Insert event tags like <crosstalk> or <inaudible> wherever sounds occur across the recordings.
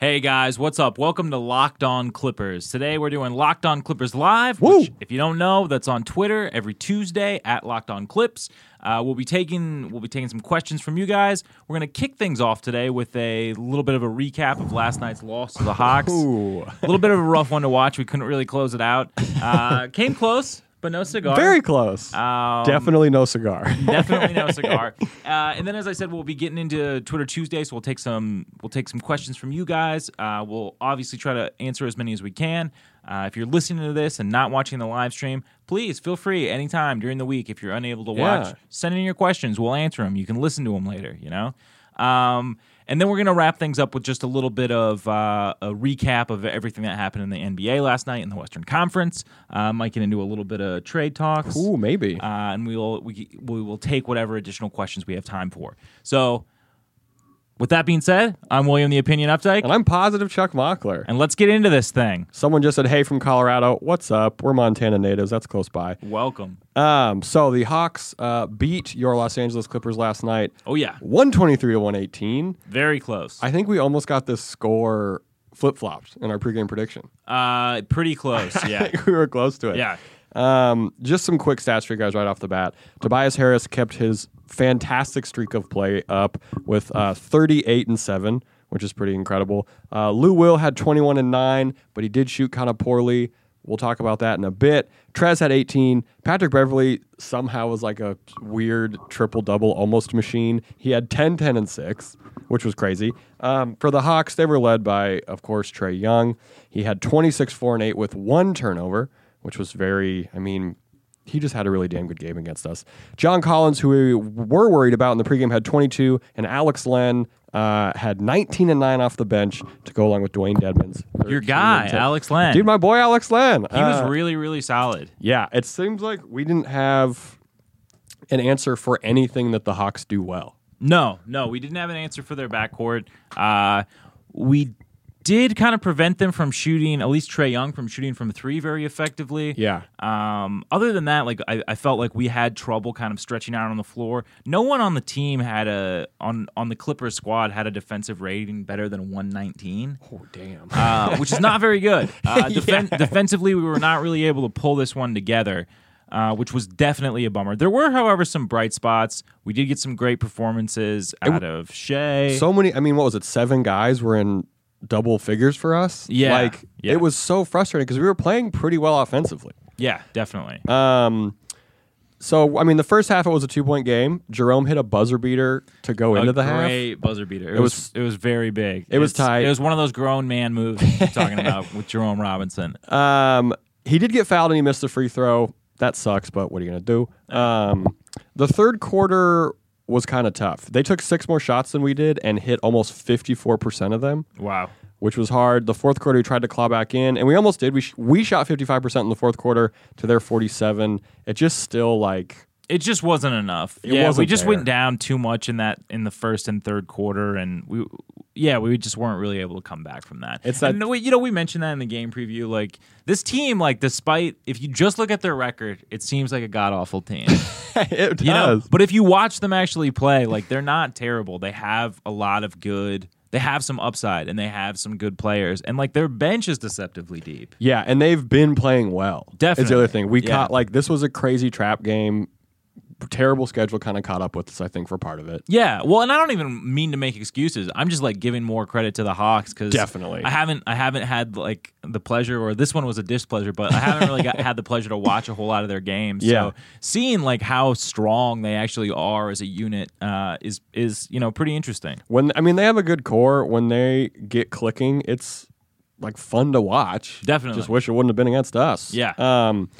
Hey guys, what's up? Welcome to Locked On Clippers. Today we're doing Locked On Clippers Live, which, if you don't know, that's on Twitter every Tuesday at Locked On Clips. Uh, we'll be taking we'll be taking some questions from you guys. We're gonna kick things off today with a little bit of a recap of last night's loss to the Hawks. A little bit of a rough one to watch. We couldn't really close it out. <laughs> Uh, came close, but no cigar. Very close. Um, Definitely no cigar. definitely no <laughs> cigar. Uh, and then, as I said, we'll be getting into Twitter Tuesday, so we'll take some we'll take some questions from you guys. Uh, we'll obviously try to answer as many as we can. Uh, if you're listening to this and not watching the live stream, please feel free anytime during the week. If you're unable to watch, Yeah. send in your questions. We'll answer them. You can listen to them later. You know. Um, and then we're gonna wrap things up with just a little bit of uh, a recap of everything that happened in the NBA last night in the Western Conference. Uh, might get into a little bit of trade talks Ooh, maybe. uh, and we will we, we will take whatever additional questions we have time for. So, with that being said, I'm William the Opinion Updike, and I'm positive Chuck Mockler. and let's get into this thing. Someone just said, "Hey, from Colorado, what's up? We're Montana natives. That's close by." Welcome. Um, so the Hawks uh, beat your Los Angeles Clippers last night, Oh yeah, 123 to 118. very close. I think we almost got this score flip flopped in our pregame prediction. Uh, pretty close. <laughs> Yeah, we were close to it. yeah. Um, just some quick stats for you guys right off the bat. Tobias Harris kept his fantastic streak of play up with uh, 38 and 7, which is pretty incredible. Uh, Lou Will had 21 and 9, but he did shoot kind of poorly. We'll talk about that in a bit. Trez had 18. Patrick Beverley somehow was like a weird triple double almost machine. He had 10, 10, and 6, which was crazy. Um, for the Hawks, they were led by, of course, Trae Young. He had 26, 4, and 8 with one turnover, which was very, I mean, he just had a really damn good game against us. John Collins, who we were worried about in the pregame, had 22, and Alex Len uh, had 19 and 9 off the bench to go along with Dewayne Dedmons. Your guy, Alex Len. Dude, my boy Alex Len. he was Uh, really, really solid. yeah, it seems like we didn't have an answer for anything that the Hawks do well. No, no, we didn't have an answer for their backcourt. Uh, we did kind of prevent them from shooting, at least Trae Young, from shooting from three very effectively. Yeah. Um, other than that, like I, I felt like we had trouble kind of stretching out on the floor. No one on the team had a on on the Clippers squad had a defensive rating better than 119, Oh, damn. uh, which is not very good. <laughs> Uh, defen- Defensively, we were not really able to pull this one together. Uh, which was definitely a bummer. There were, however, some bright spots. We did get some great performances out of Shai. so many, I mean, what was it? Seven guys were in double figures for us. Yeah, Like, yeah. it was so frustrating because we were playing pretty well offensively. yeah, definitely. Um, so I mean, the first half it was a two point game. Jerome hit a buzzer beater to go into a the half. great buzzer beater. It, It was, was- it was very big. it was tight. It was one of those grown man moves talking about <laughs> with Jerome Robinson. Um, he did get fouled and he missed the free throw. That sucks, but what are you gonna do? Um, the third quarter was kind of tough. They took six more shots than we did and hit almost fifty four percent of them. Wow. which was hard. The fourth quarter, we tried to claw back in, and we almost did. We sh- we shot fifty five percent in the fourth quarter to their forty seven. It just still like It just wasn't enough. It yeah, we wasn't just there. went down too much in that in the first and third quarter, and we, yeah, we just weren't really able to come back from that. It's that- we, you know, we mentioned that in the game preview. Like this team, like despite if you just look at their record, it seems like a god awful team. <laughs> it does. You know, but if you watch them actually play, like they're not terrible. They have a lot of good. They have some upside and they have some good players, and like their bench is deceptively deep. Yeah, and they've been playing well. Definitely, it's the other thing. We Yeah. caught like this was a crazy trap game. Terrible schedule kind of caught up with us. I think for part of it. Yeah, well, and I don't even mean to make excuses. I'm just like giving more credit to the Hawks because Definitely. I haven't I haven't had like the pleasure, or this one was a displeasure, but I haven't really got, had the pleasure to watch a whole lot of their games. Yeah. So seeing like how strong they actually are as a unit uh, is is you know pretty interesting. When I mean they have a good core. When they get clicking, it's like fun to watch. Definitely. Just wish it wouldn't have been against us. Yeah. Um,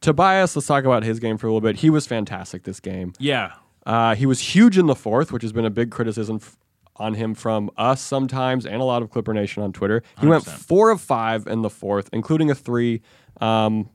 Tobias, let's talk about his game for a little bit. He was fantastic this game. Yeah, Uh, he was huge in the fourth, which has been a big criticism f- on him from us sometimes and a lot of Clipper Nation on Twitter. He went 100%. four of five in the fourth, including a three. Um,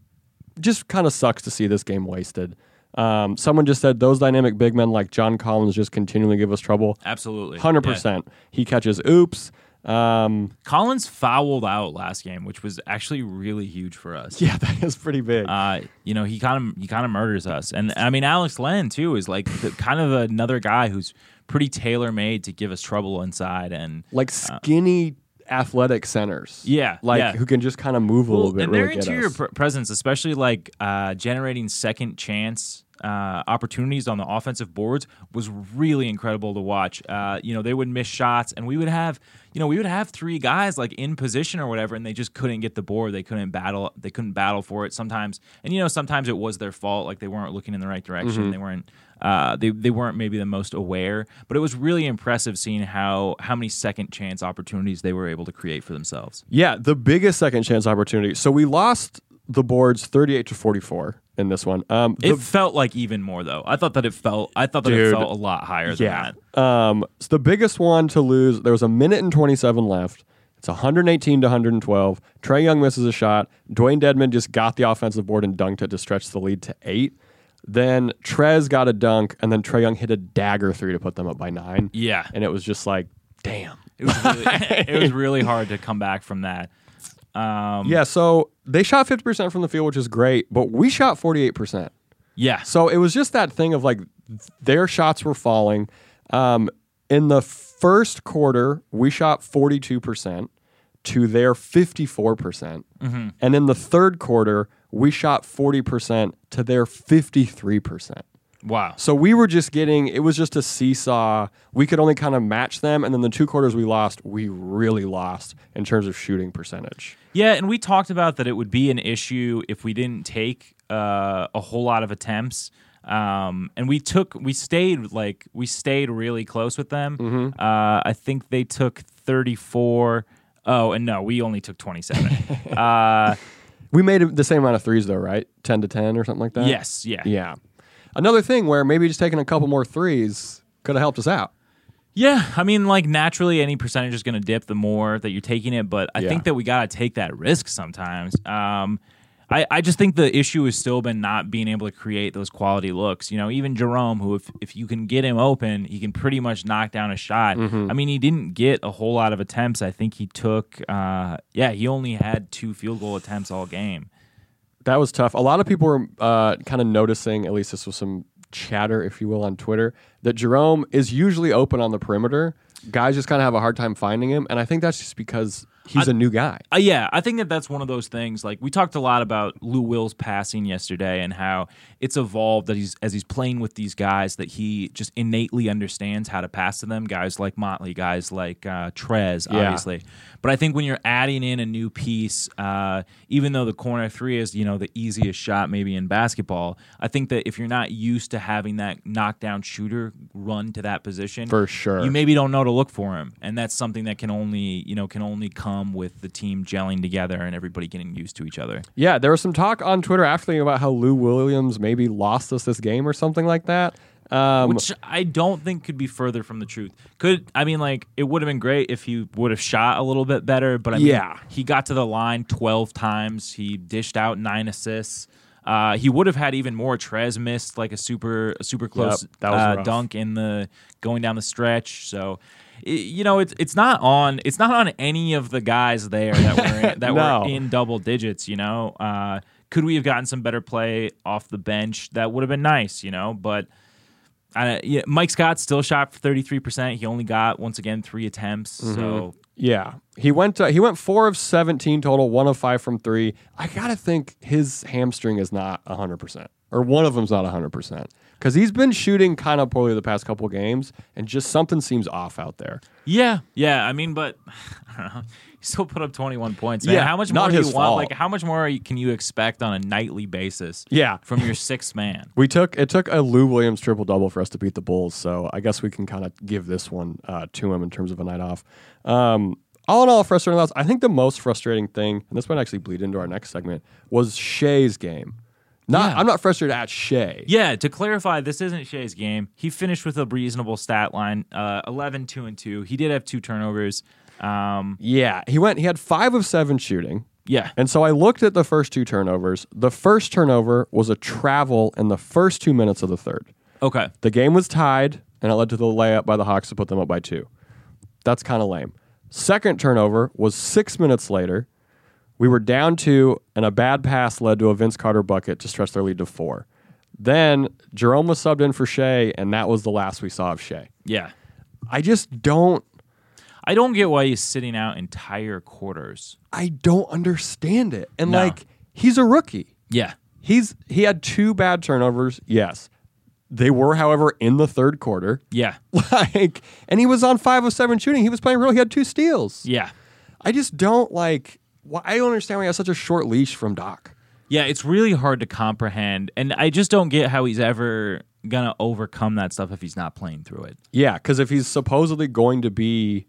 just kind of sucks to see this game wasted. Um, someone just said those dynamic big men like John Collins just continually give us trouble. absolutely, Hundred Yeah. percent. He catches oops. Um, Collins fouled out last game, which was actually really huge for us. yeah, <laughs> that is pretty big. Uh, you know, he kind of he kind of murders us, and I mean Alex Len too is like the, kind of another guy who's pretty tailor made to give us trouble inside, and like skinny athletic centers. Yeah, like yeah. who can just kind of move a little bit. and really their interior pr- presence, especially like uh, generating second chance uh, opportunities on the offensive boards, was really incredible to watch. Uh, you know, they would miss shots, and we would have, you know, we would have three guys like in position or whatever, and they just couldn't get the board. They couldn't battle. They couldn't battle for it sometimes. And you know, sometimes it was their fault. Like they weren't looking in the right direction. Mm-hmm. They weren't. Uh, they they weren't maybe the most aware, but it was really impressive seeing how how many second chance opportunities they were able to create for themselves. Yeah, the biggest second chance opportunity. So we lost the boards 38 to 44 in this one. Um, It felt like even more though. I thought that it felt. I thought that it felt a lot higher than yeah. that. Um, it's the biggest one to lose. There was a minute and 27 left. It's 118 to 112. Trae Young misses a shot. Dewayne Dedmon just got the offensive board and dunked it to stretch the lead to eight. Then Trez got a dunk, and then Trae Young hit a dagger three to put them up by nine. Yeah, And it was just like, damn. it was really, <laughs> <laughs> it was really hard to come back from that. Um, Yeah, so they shot 50% from the field, which is great, but we shot 48%. yeah, So it was just that thing of like their shots were falling. Um, in the first quarter, we shot 42% to their 54%. percent Mm-hmm. And in the third quarter, we shot 40% to their 53%. Wow. So we were just getting, it was just a seesaw. We could only kind of match them. And then the two quarters we lost, we really lost in terms of shooting percentage. Yeah, and we talked about that it would be an issue if we didn't take uh, a whole lot of attempts. Um, and we took, we stayed like we stayed really close with them. Mm-hmm. Uh, I think they took thirty four. Oh, and no, we only took twenty seven. <laughs> uh, We made the same amount of threes, though, right? 10 to 10 or something like that? yes, yeah, Yeah. Another thing where maybe just taking a couple more threes could have helped us out. Yeah, I mean, like naturally, any percentage is going to dip the more that you're taking it. But I Yeah. think that we got to take that risk sometimes. Um, I, I just think the issue has still been not being able to create those quality looks. You know, even Jerome, who if, if you can get him open, he can pretty much knock down a shot. Mm-hmm. I mean, he didn't get a whole lot of attempts. I think he took, uh, yeah, he only had two field goal attempts all game. That was tough. A lot of people were uh, kind of noticing, at least this was some chatter, if you will, on Twitter, that Jerome is usually open on the perimeter. Guys just kind of have a hard time finding him. And I think that's just because he's a new guy. Uh, yeah, I think that that's one of those things. Like we talked a lot about Lou Will's passing yesterday and how it's evolved that he's as he's playing with these guys that he just innately understands how to pass to them. Guys like Motley, guys like uh, Trez, Yeah. obviously. But I think when you're adding in a new piece, uh, even though the corner three is you know the easiest shot maybe in basketball, I think that if you're not used to having that knockdown shooter run to that position, For sure. you maybe don't know to look for him, and that's something that can only you know can only come with the team gelling together and everybody getting used to each other. Yeah, there was some talk on Twitter after about how Lou Williams maybe lost us this game or something like that. Um, Which I don't think could be further from the truth. Could I mean like it would have been great if he would have shot a little bit better, but I mean Yeah. he got to the line twelve times. He dished out nine assists. Uh, he would have had even more. Trez missed like a super a super close that was uh, dunk in the going down the stretch. So you know it's it's not on it's not on any of the guys there that were in, <laughs> that No. were in double digits. You know, uh, could we have gotten some better play off the bench? That would have been nice. You know, but. Yeah, Mike Scott still shot for thirty three percent. He only got once again three attempts. Mm-hmm. So yeah, he went uh, he went four of seventeen total, one of five from three. I gotta think his hamstring is not hundred percent, or one of them's not 100%. Because he's been shooting kind of poorly the past couple games, and just something seems off out there. Yeah, yeah. I mean, but <laughs> I don't know. He still put up 21 points. Man. Yeah, how much more do you want? Like, how much more are you- can you expect on a nightly basis? Yeah. from your sixth man. We took it took a Lou Williams triple double for us to beat the Bulls, so I guess we can kind of give this one uh, to him in terms of a night off. Um, all in all, frustrating loss. I think the most frustrating thing, and this might actually bleed into our next segment, was Shai's game. Not, Yeah. I'm not frustrated at Shai. Yeah, to clarify, this isn't Shai's game. He finished with a reasonable stat line, uh, 11, 2, and 2. He did have two turnovers. Um, Yeah, he went. He had five of seven shooting. yeah. And so I looked at the first two turnovers. The first turnover was a travel in the first two minutes of the third. Okay. The game was tied, and it led to the layup by the Hawks to put them up by two. That's kind of lame. Second turnover was six minutes later. We were down two, and a bad pass led to a Vince Carter bucket to stretch their lead to four. Then Jerome was subbed in for Shai, and that was the last we saw of Shai. Yeah. I just don't. I don't get why he's sitting out entire quarters. I don't understand it. And No. like, he's a rookie. Yeah. He's he had two bad turnovers. Yes, they were, however, in the third quarter. Yeah. <laughs> Like, and he was on five of seven shooting. He was playing real. He had two steals. Yeah. I just don't like. Why, I don't understand why he has such a short leash from Doc. Yeah, it's really hard to comprehend. And I just don't get how he's ever going to overcome that stuff if he's not playing through it. Yeah, because if he's supposedly going to be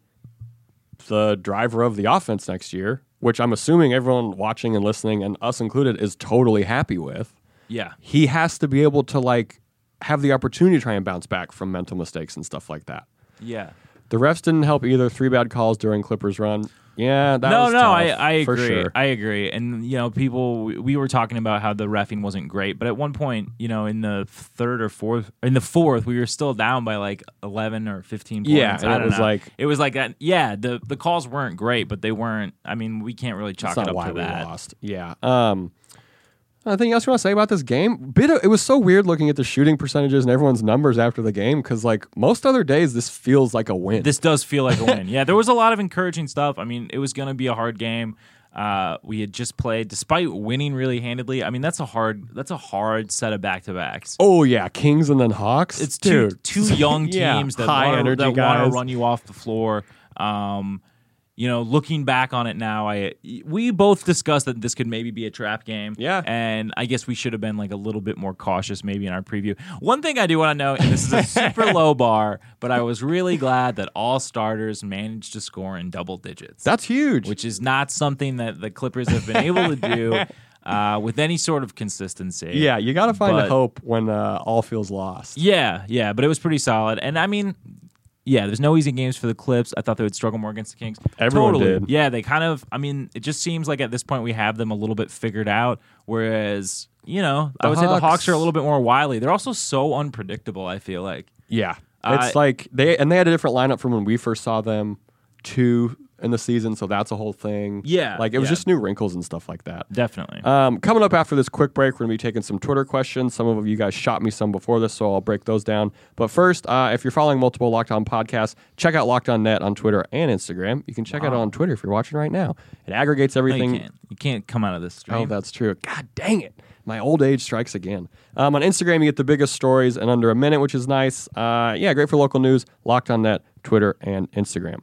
the driver of the offense next year, which I'm assuming everyone watching and listening, and us included, is totally happy with, Yeah. he has to be able to like have the opportunity to try and bounce back from mental mistakes and stuff like that. Yeah. The refs didn't help either. Three bad calls during Clippers run. Yeah, that no, was no, I, I agree. sure. I agree. And you know, people, we, we were talking about how the refing wasn't great, but at one point, you know, in the third or fourth, in the fourth, we were still down by like eleven or fifteen points. Yeah, I it was know. like- it was like that. Yeah, the the calls weren't great, but they weren't. I mean, we can't really chalk it up why to we that. lost. Yeah. Um, anything else you want to say about this game? Bit of, it was so weird looking at the shooting percentages and everyone's numbers after the game because like most other days this feels like a win. This does feel like a <laughs> win. Yeah, there was a lot of encouraging stuff. I mean, it was going to be a hard game. Uh, we had just played, despite winning really handedly. I mean, that's a hard. That's a hard set of back to backs. oh yeah, Kings and then Hawks. It's two Dude. two young <laughs> teams wanna, that want to run you off the floor. Um, you know, looking back on it now, I we both discussed that this could maybe be a trap game. Yeah. and I guess we should have been like a little bit more cautious maybe in our preview. One thing I do want to know, and this is a super <laughs> low bar, but I was really glad that all starters managed to score in double digits. That's huge. which is not something that the Clippers have been able to do <laughs> uh, with any sort of consistency. yeah, you got to find But- hope when uh, all feels lost. Yeah, yeah, but it was pretty solid. And I mean, yeah, there's no easy games for the Clips. I thought they would struggle more against the Kings. Everyone totally. did. Yeah, they kind of. I mean, it just seems like at this point we have them a little bit figured out. Whereas, you know, I The would say the Hawks- Hawks are a little bit more wily. They're also so unpredictable. I feel like. Yeah, Uh, it's like they and they had a different lineup from when we first saw them two in the season, so that's a whole thing. Yeah, like it was yeah. just new wrinkles and stuff like that. Definitely. Um, coming up after this quick break, we're going to be taking some Twitter questions. Some of you guys shot me some before this, so I'll break those down. But first, uh, if you're following multiple Locked On podcasts, check out Locked On Net on Twitter and Instagram. You can check it out on Twitter if you're watching right now. It aggregates No, everything. you can't. You can't come out of this stream. Oh, that's true. God dang it. My old age strikes again. Um, on Instagram, you get the biggest stories in under a minute, which is nice. Uh, yeah, great for local news. Locked on Net, Twitter, and Instagram.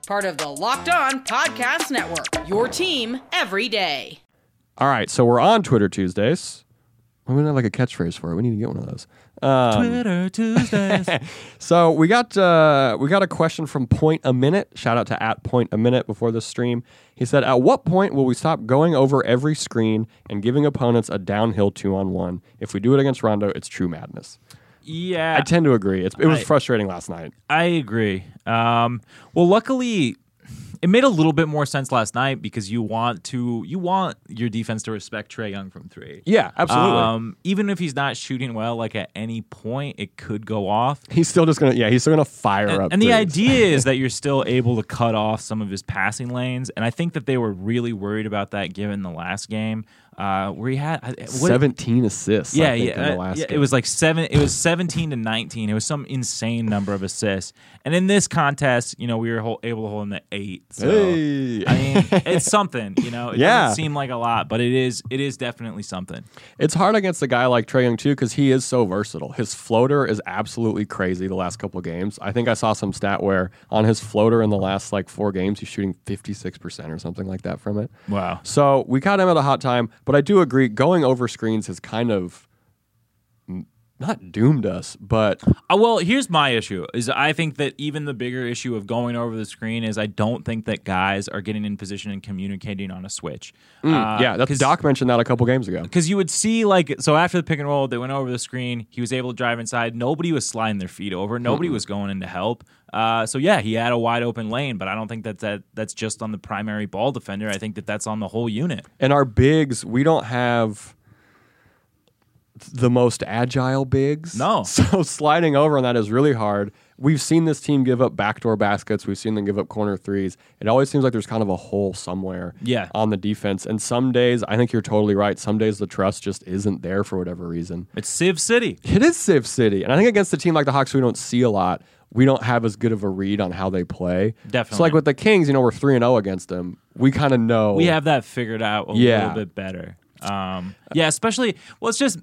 Part of the Locked On Podcast Network, your team every day. All right, so we're on Twitter Tuesdays. We don't have like a catchphrase for it. We need to get one of those. Um, Twitter Tuesdays. <laughs> So we got uh, we got a question from Point a Minute. Shout out to at Point a Minute before the stream. He said, "At what point will we stop going over every screen and giving opponents a downhill two on one? If we do it against Rondo, it's true madness." Yeah, I tend to agree. It's, it was I- frustrating last night. I agree. Um, well, luckily, it made a little bit more sense last night because you want to you want your defense to respect Trae Young from three. Yeah, absolutely. Um, even if he's not shooting well, like at any point it could go off. he's still just gonna yeah, he's still gonna fire And, up. and the idea <laughs> is that you're still able to cut off some of his passing lanes, and I think that they were really worried about that given the last game uh, where he had what- seventeen assists. I Yeah, think, yeah, in the uh, yeah. It was like seven. It was seventeen to nineteen. It was some insane number of assists. And in this contest, you know, we were able to hold him to eight. So, Hey. I mean, it's something. You know, it Yeah. doesn't seem like a lot, but it is. It is definitely something. It's hard against a guy like Trae Young too because he is so versatile. His floater is absolutely crazy. The last couple of games, I think I saw some stat where on his floater in the last like four games, he's shooting fifty six percent or something like that from it. Wow. So we caught him at a hot time, but I do agree going over screens has kind of not doomed us, but Uh, well, here's my issue: is I think that even the bigger issue of going over the screen is I don't think that guys are getting in position and communicating on a switch. Uh, Mm, yeah, that's Doc mentioned that a couple games ago. because you would see like so after the pick and roll they went over the screen he was able to drive inside nobody was sliding their feet over nobody was going in to help uh, so yeah he had a wide open lane but i don't think that, that that's just on the primary ball defender i think that that's on the whole unit And our bigs, we don't have the most agile bigs. No. <laughs> So sliding over on that is really hard. We've seen this team give up backdoor baskets. We've seen them give up corner threes. It always seems like there's kind of a hole somewhere Yeah. on the defense. And some days, I think you're totally right. Some days the trust just isn't there for whatever reason. it's civ city It is Civ City. And I think against a team like the Hawks, we don't see a lot, we don't have as good of a read on how they play. Definitely. So, like with the Kings, you know, we're 3 and 0 against them. We kind of know. we have that figured out a Yeah. little bit better um, yeah especially well it's just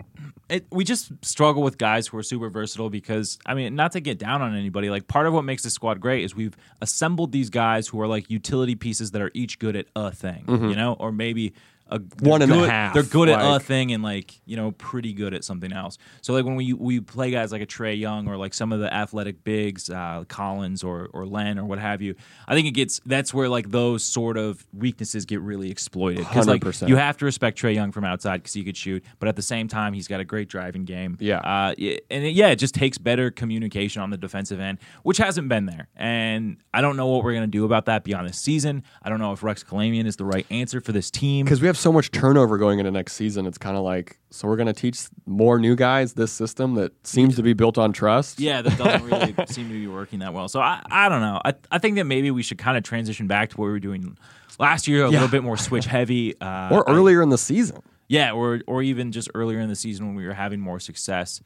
it, we just struggle with guys who are super versatile because I mean, not to get down on anybody, like part of what makes the squad great is we've assembled these guys who are like utility pieces that are each good at a thing, you know, or maybe a. One they're a good- half, They're good at a thing and like you know pretty good at something else. So like when we we play guys like a Trae Young or like some of the athletic bigs, uh, Collins or or Len or what have you, I think it gets that's where like those sort of weaknesses get really exploited because like 100%. you have to respect Trae Young from outside because he could shoot, but at the same time he's got a great driving game. Yeah. uh, and it, yeah, it just takes better communication on the defensive end, which hasn't been there. And I don't know what we're gonna do about that beyond this season. I don't know if Rex Kalamian is the right answer for this team. because we have so much turnover going into next season. It's kind of like, so we're going to teach more new guys this system that seems to be built on trust. Yeah, that doesn't really <laughs> seem to be working that well. So I, I don't know. I, I think that maybe we should kind of transition back to what we were doing last year, a Yeah. little bit more switch heavy. <laughs> Uh, Or I- earlier in the season. yeah, or or even just earlier in the season when we were having more success.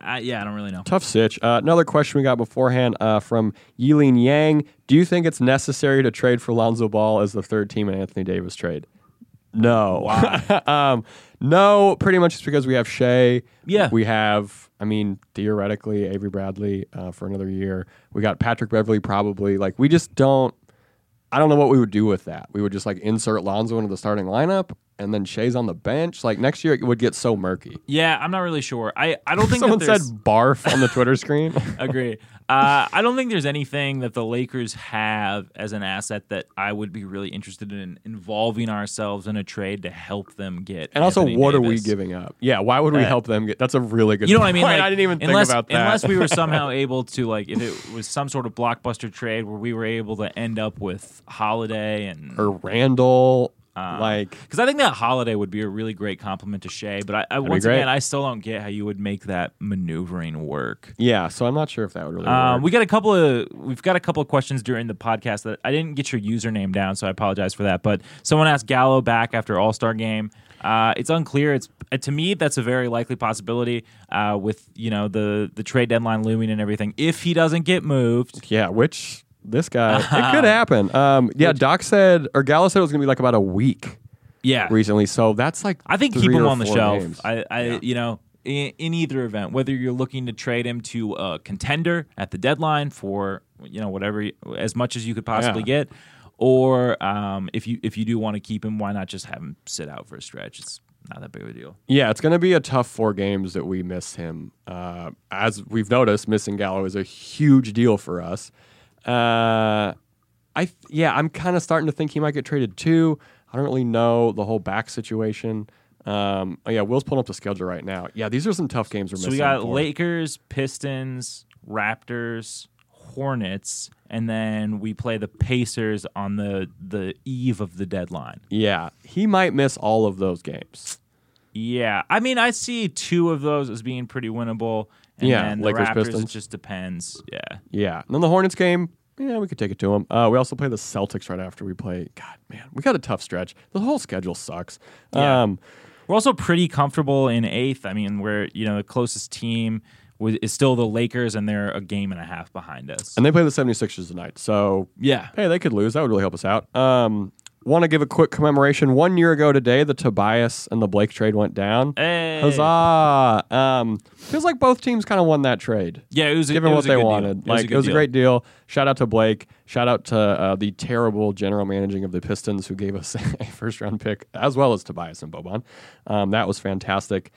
I, yeah, I don't really know. Tough sitch. Uh, another question we got beforehand uh, from Yilin Yang. Do you think it's necessary to trade for Lonzo Ball as the third team in Anthony Davis trade? No. <laughs> <laughs> Um, no, pretty much just because we have Shai. Yeah. We have, I mean, theoretically, Avery Bradley uh, for another year. We got Patrick Beverley probably. Like, we just don't. I don't know what we would do with that. We would just like insert Lonzo into the starting lineup and then Shai's on the bench. Like next year, it would get so murky. Yeah, I'm not really sure. I, I don't think Someone said barf on the Twitter screen. <laughs> agree. Uh, I don't think there's anything that the Lakers have as an asset that I would be really interested in involving ourselves in a trade to help them get. And also, Anthony what are we giving up? Yeah, why would we Uh, help them get? That's a really good. You know what I mean? Like, I didn't even unless, think about that. Unless we were somehow <laughs> able to, like, if it was some sort of blockbuster trade where we were able to end up with Holiday and or Randle, Uh, like because I think that Holiday would be a really great compliment to Shai. But I, I once again, I still don't get how you would make that maneuvering work. yeah. So I'm not sure if that would really Um, work. we got a couple of we've got a couple of questions during the podcast that I didn't get your username down, so I apologize for that. But someone asked Gallo back after All Star game. Uh, it's unclear. It's uh, to me that's a very likely possibility uh, with you know the the trade deadline looming and everything. If he doesn't get moved, yeah, which this guy it could happen. Um, yeah, Doc said or Gallo said it was gonna be like about a week yeah, recently. So that's like I think keep him on the shelf. games. I, I you know, in, in either event, whether you're looking to trade him to a contender at the deadline for you know whatever as much as you could possibly Yeah. get, or um, if you if you do want to keep him, why not just have him sit out for a stretch? It's not that big of a deal. Yeah, it's going to be a tough four games that we miss him. Uh, as we've noticed, missing Gallo is a huge deal for us. Uh, I th- yeah, I'm kind of starting to think he might get traded too. I don't really know the whole back situation. Um, oh yeah, Will's pulling up the schedule right now. Yeah, these are some tough games we're So missing. we got for. Lakers, Pistons, Raptors, Hornets, and then we play the Pacers on the the eve of the deadline. Yeah, he might miss all of those games. Yeah, I mean, I see two of those as being pretty winnable. And Yeah, then the Lakers, Raptors, Pistons. it just depends. Yeah. Yeah. And then the Hornets game, yeah, we could take it to them. Uh, we also play the Celtics right after we play. God, man, we got a tough stretch. The whole schedule sucks. Yeah. Um, We're also pretty comfortable in eighth. I mean, we're you know the closest team is still the Lakers, and they're a game and a half behind us. and they play the 76ers tonight. So, yeah, hey, they could lose. That would really help us out. Um, Want to give a quick commemoration. One year ago today, the Tobias and the Blake trade went down. Hey. Huzzah! Um, feels like both teams kind of won that trade. yeah. It was a- given it what was a they deal. wanted. It like good it was a great deal. Shout out to Blake. Shout out to uh, the terrible general managing of the Pistons who gave us <laughs> a first round pick, as well as Tobias and Boban. Um, that was fantastic.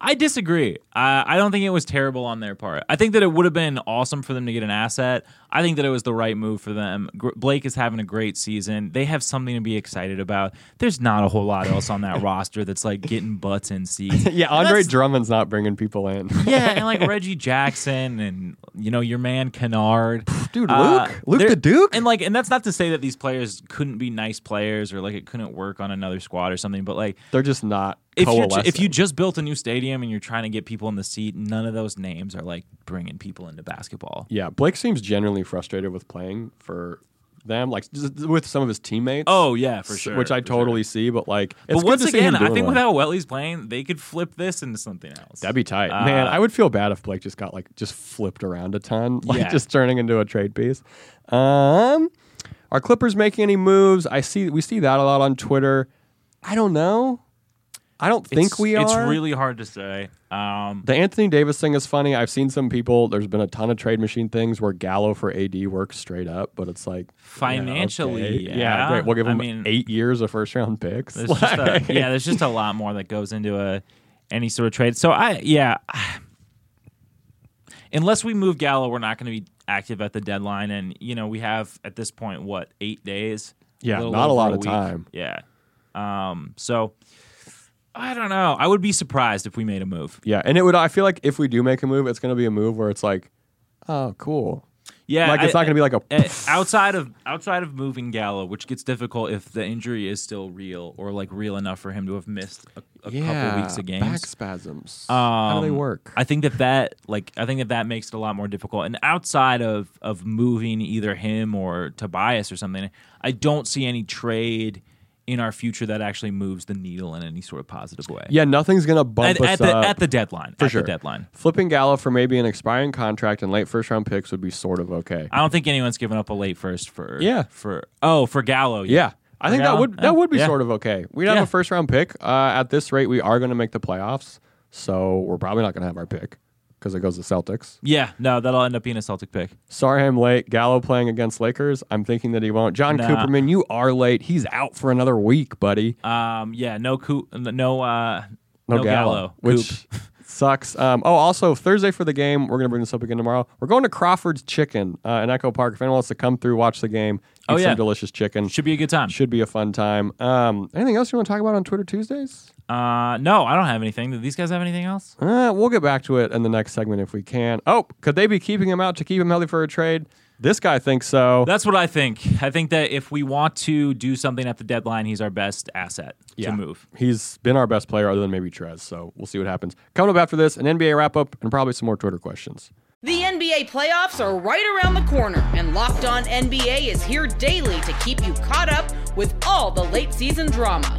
I disagree. I, I don't think it was terrible on their part. I think that it would have been awesome for them to get an asset. I think that it was the right move for them. Gr- Blake is having a great season. They have something to be excited about. There's not a whole lot else on that <laughs> roster that's like getting butts in seats. <laughs> Yeah, And Andre Drummond's not bringing people in. <laughs> Yeah, and like Reggie Jackson and you know your man Kennard, Dude, Uh, Luke, Luke the Duke. and like, and that's not to say that these players couldn't be nice players or like it couldn't work on another squad or something. But like, They're just not if you if you just built a new stadium and you're trying to get people in the seat, none of those names are like bringing people into basketball. yeah, Blake seems genuinely frustrated with playing for them, like with some of his teammates. Oh yeah, for sure. which I totally sure. see. But like, it's But once to see him again, I think well. with how well he's playing, they could flip this into something else. That'd be tight, Uh, man. I would feel bad if Blake just got like just flipped around a ton, <laughs> like Yeah. just turning into a trade piece. Um, are Clippers making any moves? I see we see that a lot on Twitter. I don't know. I don't think It's- we are. It's really hard to say. Um, the Anthony Davis thing is funny. I've seen some people. There's been a ton of trade machine things where Gallo for AD works straight up, but it's like Financially, yeah, okay. yeah. great. We'll give I him mean- eight years of first round picks. There's just a, <laughs> yeah, there's just a lot more that goes into a any sort of trade. So I yeah, <sighs> unless we move Gallo, we're not going to be active at the deadline. And you know we have at this point what eight days? Yeah, little not a lot of week. time. Yeah. Um. So I don't know. I would be surprised if we made a move. yeah, and it would. I feel like if we do make a move, it's going to be a move where it's like, oh, cool. Yeah, Like it's I- not going to be like a. Uh, outside of outside of moving Gallo, which gets difficult if the injury is still real or like real enough for him to have missed a, a couple weeks of games. Back spasms. How do they Um, work? I think that that like I think that that makes it a lot more difficult. And outside of of moving either him or Tobias or something, I don't see any trade in our future that actually moves the needle in any sort of positive way. yeah, nothing's going to bump at, us at the up. at the deadline. For at sure. the deadline. Flipping Gallo for maybe an expiring contract and late first round picks would be sort of okay. I don't think anyone's given up a late first for Yeah. for oh for Gallo. Yeah. I For think that would that would be Yeah. sort of okay. We'd have Yeah. a first round pick. Uh, at this rate, we are going to make the playoffs, so we're probably not going to have our pick because it goes to Celtics. Yeah, no, that'll end up being a Celtic pick. Sorry, I'm late. Gallo playing against Lakers. I'm thinking that he won't. John Nah. Cooperman, you are late. He's out for another week, buddy. Um, yeah, no coup, no, uh, No, no, Gallo, Gallo, which <laughs> sucks. Um, oh, also Thursday for the game. We're gonna bring this up again tomorrow. We're going to Crawford's Chicken uh, in Echo Park. If anyone wants to come through, watch the game, eat Oh, yeah. some delicious chicken. should be a good time. Should be a fun time. Um, anything else you want to talk about on Twitter Tuesdays? Uh, no, I don't have anything. Do these guys have anything else? Uh, we'll get back to it in the next segment if we can. Oh, could they be keeping him out to keep him healthy for a trade? This guy thinks so. That's what I think. I think that if we want to do something at the deadline, he's our best asset Yeah. to move. He's been our best player other than maybe Trez, so we'll see what happens. Coming up after this, an NBA wrap up and probably some more Twitter questions. The NBA playoffs are right around the corner, and Locked On NBA is here daily to keep you caught up with all the late season drama.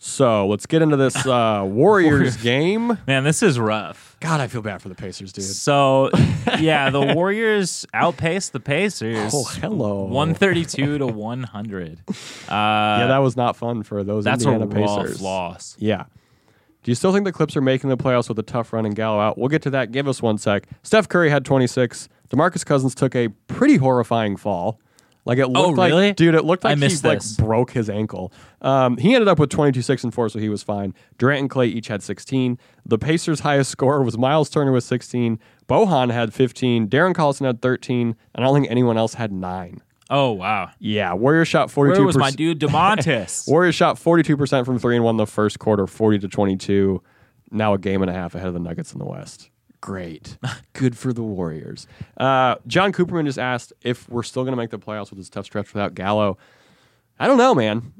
So let's get into this uh, <laughs> Warriors game. Man, this is rough. God, I feel bad for the Pacers, dude. So, yeah, the <laughs> Warriors outpaced the Pacers. Oh, hello. 132 to <laughs> 100. Uh, yeah, that was not fun for those that's Indiana a rough Pacers. loss. Yeah. Do you still think the Clips are making the playoffs with a tough run and Gallo out? We'll get to that. Give us one sec. Steph Curry had 26. DeMarcus Cousins took a pretty horrifying fall. Like it looked Oh, like, really? dude, it looked like he like broke his ankle. Um, he ended up with 22, 6, and 4, so he was fine. Durant and Clay each had 16. The Pacers' highest scorer was Myles Turner with 16. Bojan had 15. Darren Collison had 13. And I don't think anyone else had nine. Oh wow. Yeah, Warriors shot 42. Where was my dude Domantas? <laughs> Warriors shot 42% from three and won the first quarter, 40 to 22. Now a game and a half ahead of the Nuggets in the West. Great. <laughs> Good for the Warriors. Uh, John Cooperman just asked if we're still going to make the playoffs with this tough stretch without Gallo. I don't know, man.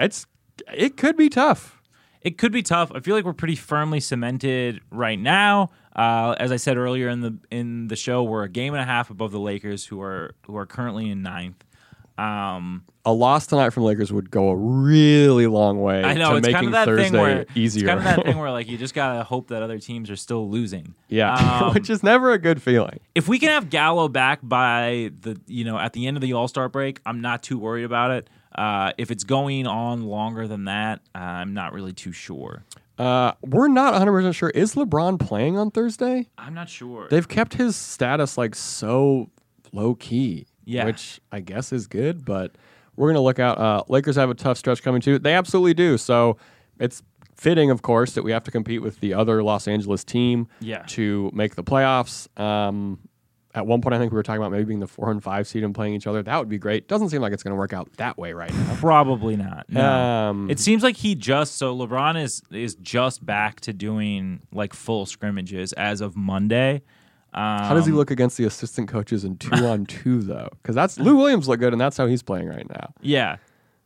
It's It could be tough. it could be tough. I feel like we're pretty firmly cemented right now. Uh, as I said earlier in the in the show, we're a game and a half above the Lakers, who are who are currently in ninth. Um, A loss tonight from Lakers would go a really long way I know to it's making kind of that Thursday thing where easier. it's kind of that thing <laughs> where like you just gotta hope that other teams are still losing. yeah, <laughs> Um, which is never a good feeling. if we can have Gallo back by the you know at the end of the All Star break, I'm not too worried about it. Uh, if it's going on longer than that, I'm not really too sure. Uh, we're not 100% sure. Is LeBron playing on Thursday? I'm not sure. They've kept his status like so low key, Yeah. which I guess is good. But we're gonna look out. Uh, Lakers have a tough stretch coming too. They absolutely do. So it's fitting, of course, that we have to compete with the other Los Angeles team Yeah. to make the playoffs. Um, at one point, I think we were talking about maybe being the four and five seed and playing each other. That would be great. Doesn't seem like it's going to work out that way right now. Probably not. No. Um, it seems like he just so LeBron is is just back to doing like full scrimmages as of Monday. Um, How does he look against the assistant coaches in two on <laughs> two though? Because that's Lou Williams look good, and that's how he's playing right now. Yeah.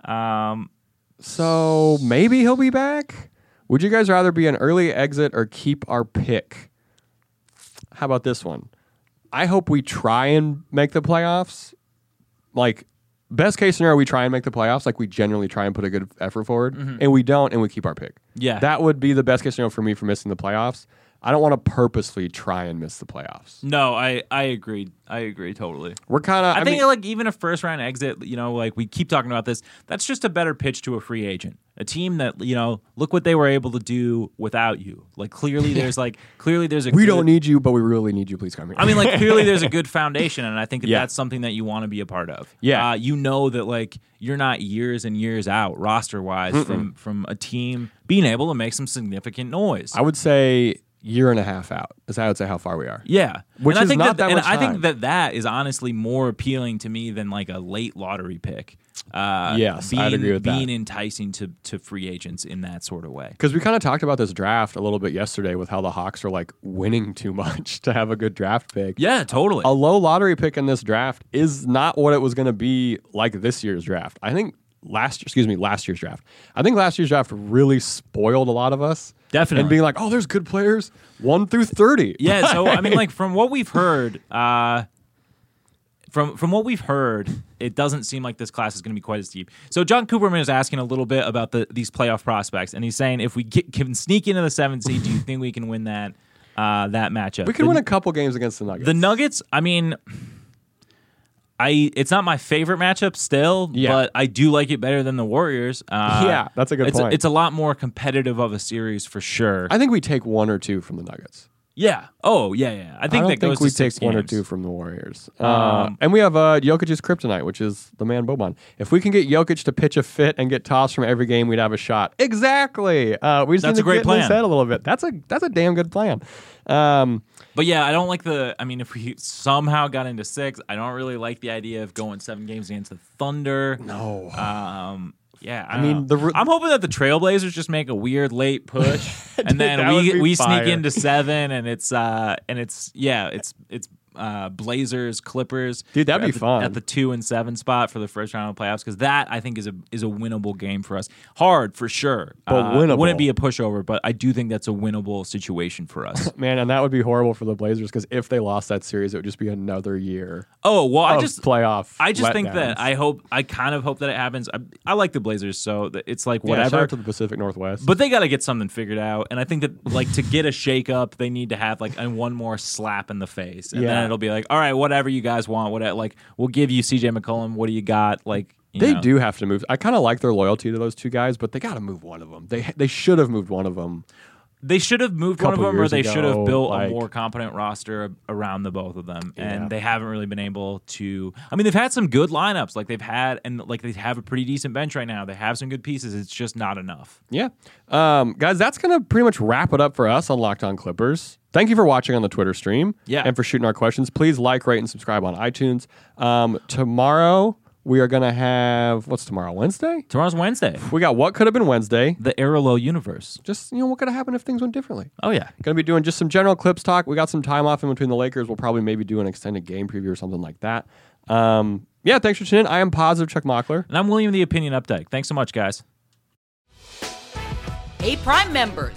Um, So maybe he'll be back. Would you guys rather be an early exit or keep our pick? How about this one? I hope we try and make the playoffs. Like best case scenario, we try and make the playoffs. Like we genuinely try and put a good effort forward, and we don't, and we keep our pick. Yeah. that would be the best case scenario for me for missing the playoffs. I don't want to purposely try and miss the playoffs. no, I I agree. I agree totally. We're kind of. I, think like even a first round exit, you know, like we keep talking about this, that's just a better pitch to a free agent. A team that, you know, look what they were able to do without you. Like clearly <laughs> there's like clearly there's a we good- don't need you, but we really need you. Please come here. I mean, like clearly there's a <laughs> good foundation, and I think that Yeah. that's something that you want to be a part of. Yeah. uh, you know that like you're not years and years out roster wise from from a team being able to make some significant noise. I would say year and a half out is how I would say how far we are. yeah, Which and I is think not that, that and I think that that is honestly more appealing to me than like a late lottery pick. Uh, Yes, being, I'd agree with that. being enticing to to free agents in that sort of way. Because we kind of talked about this draft a little bit yesterday with how the Hawks are like winning too much <laughs> to have a good draft pick. Yeah, totally. A low lottery pick in this draft is not what it was going to be like this year's draft. I think last, excuse me, last year's draft. I think last year's draft really spoiled a lot of us. Definitely. And being like, oh, there's good players, one through thirty. Yeah, so I mean, <laughs> like from what we've heard, uh, from from what we've heard, it doesn't seem like this class is going to be quite as deep. So John Cooperman is asking a little bit about the these playoff prospects, and he's saying if we get, can sneak into the seventh seed, do you think we can win that uh, that matchup? we could the, win a couple games against the Nuggets. the Nuggets. I mean. I it's not my favorite matchup still, Yeah. but I do like it better than the Warriors. Uh, Yeah, that's a good it's point. it's a lot more competitive of a series for sure. I think we take one or two from the Nuggets. Yeah. Oh yeah, yeah. I think I that goes we to six take one or games. two from the Warriors. Um, Uh, and we have uh, Jokic's kryptonite, which is the man Boban. If we can get Jokic to pitch a fit and get tossed from every game, we'd have a shot. Exactly. Uh, we just That's need a to great get in his plan. head a little bit. That's a that's a damn good plan. Um, But yeah, I don't like the. I mean, if we somehow got into six, I don't really like the idea of going seven games against the Thunder. no. Um, yeah, I, I mean, the I'm hoping that the Trailblazers just make a weird late push, <laughs> and then we we fire. sneak into seven, and it's uh and it's yeah, it's it's uh Blazers Clippers, Dude, that'd be the- fun. at the two and seven spot for the first round of playoffs because that I think is a is a winnable game for us. Hard for sure, But Uh, winnable. Wouldn't be a pushover, but I do think that's a winnable situation for us. <laughs> Man, and that would be horrible for the Blazers because if they lost that series, it would just be another year oh well, I just playoff. I just think that. I hope I kind of hope that it happens. I, I like the Blazers, so it's like Yeah, whatever. out to the Pacific Northwest. but they got to get something figured out, and I think that like to get a shake up, they need to have like a, one more slap in the face, and Yeah. then it'll be like, all right, whatever you guys want, what like we'll give you CJ McCollum. What do you got? Like you They know. do have to move. I kind of like their loyalty to those two guys, but they got to move one of them. They they should have moved one of them They should have moved one of them, or they should have built like- a more competent roster around the both of them, Yeah. and they haven't really been able to. I mean, they've had some good lineups, like they've had, and like they have a pretty decent bench right now. They have some good pieces. It's just not enough. Yeah. Um, guys, that's going to pretty much wrap it up for us on Locked On Clippers. Thank you for watching on the Twitter stream. Yeah. And for shooting our questions. Please like, rate, and subscribe on iTunes. Um, tomorrow, we are going to have, what's tomorrow? Wednesday? Tomorrow's Wednesday. We got What Could Have Been Wednesday. The Arolo universe. Just, you know, what could have happened if things went differently? Oh yeah. Going to be doing just some general clips talk. We got some time off in between the Lakers. We'll probably maybe do an extended game preview or something like that. Um, yeah, thanks for tuning in. I am positive Chuck Mockler. And I'm William the Opinion Updike. Thanks so much, guys. Hey, Prime members,